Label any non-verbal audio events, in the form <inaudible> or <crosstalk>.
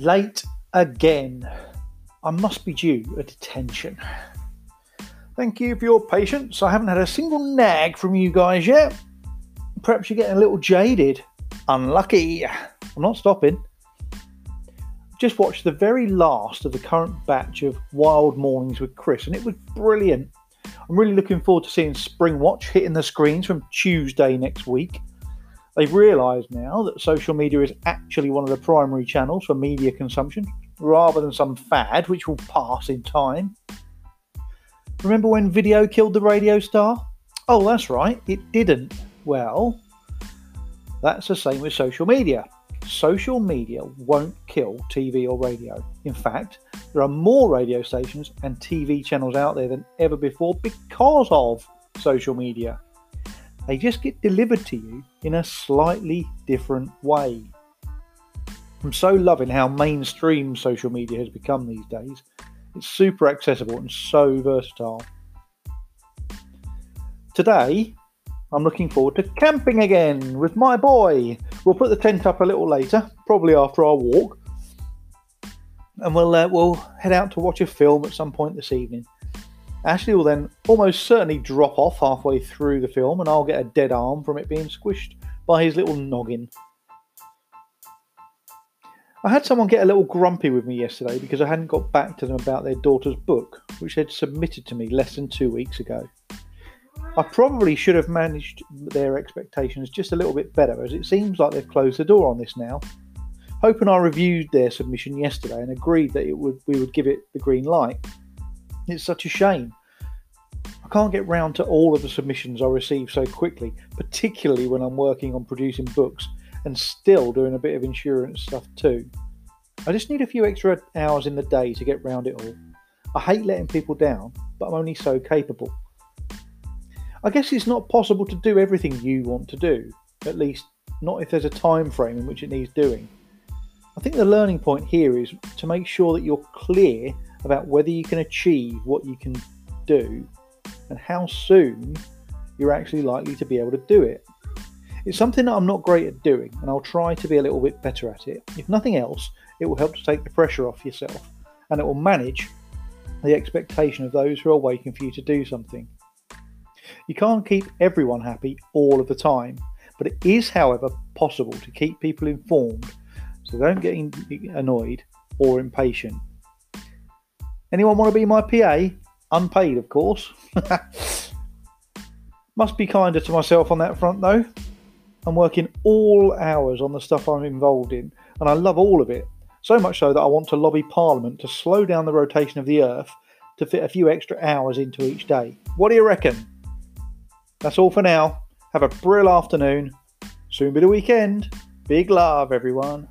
Late again. I must be due a detention. Thank you for your patience. I haven't had a single nag from you guys yet. Perhaps you're getting a little jaded. Unlucky. I'm not stopping. Just watched the very last of the current batch of Wild Mornings with Chris, and it was brilliant. I'm really looking forward to seeing Springwatch hitting the screens from Tuesday next week. They've realised now that social media is actually one of the primary channels for media consumption, rather than some fad which will pass in time. Remember when video killed the radio star? Oh, that's right, it didn't. Well, that's the same with social media. Social media won't kill TV or radio. In fact, there are more radio stations and TV channels out there than ever before because of social media. They just get delivered to you in a slightly different way. I'm so loving how mainstream social media has become these days. It's super accessible and so versatile. Today, I'm looking forward to camping again with my boy. We'll put the tent up a little later, probably after our walk, and we'll uh, we'll head out to watch a film at some point this evening. Ashley will then almost certainly drop off halfway through the film, and I'll get a dead arm from it being squished by his little noggin. I had someone get a little grumpy with me yesterday because I hadn't got back to them about their daughter's book, which they'd submitted to me less than two weeks ago. I probably should have managed their expectations just a little bit better, as it seems like they've closed the door on this now. Hope and I reviewed their submission yesterday and agreed that it would we would give it the green light. It's such a shame. I can't get round to all of the submissions I receive so quickly, particularly when I'm working on producing books and still doing a bit of insurance stuff too. I just need a few extra hours in the day to get round it all. I hate letting people down, but I'm only so capable. I guess it's not possible to do everything you want to do, at least not if there's a time frame in which it needs doing. I think the learning point here is to make sure that you're clear about whether you can achieve what you can do and how soon you're actually likely to be able to do it. It's something that I'm not great at doing, and I'll try to be a little bit better at it. If nothing else, it will help to take the pressure off yourself and it will manage the expectation of those who are waiting for you to do something. You can't keep everyone happy all of the time, but it is, however, possible to keep people informed so they don't get annoyed or impatient. Anyone want to be my PA? Unpaid, of course. <laughs> Must be kinder to myself on that front, though. I'm working all hours on the stuff I'm involved in, and I love all of it. So much so that I want to lobby Parliament to slow down the rotation of the Earth to fit a few extra hours into each day. What do you reckon? That's all for now. Have a brill afternoon. Soon be the weekend. Big love, everyone.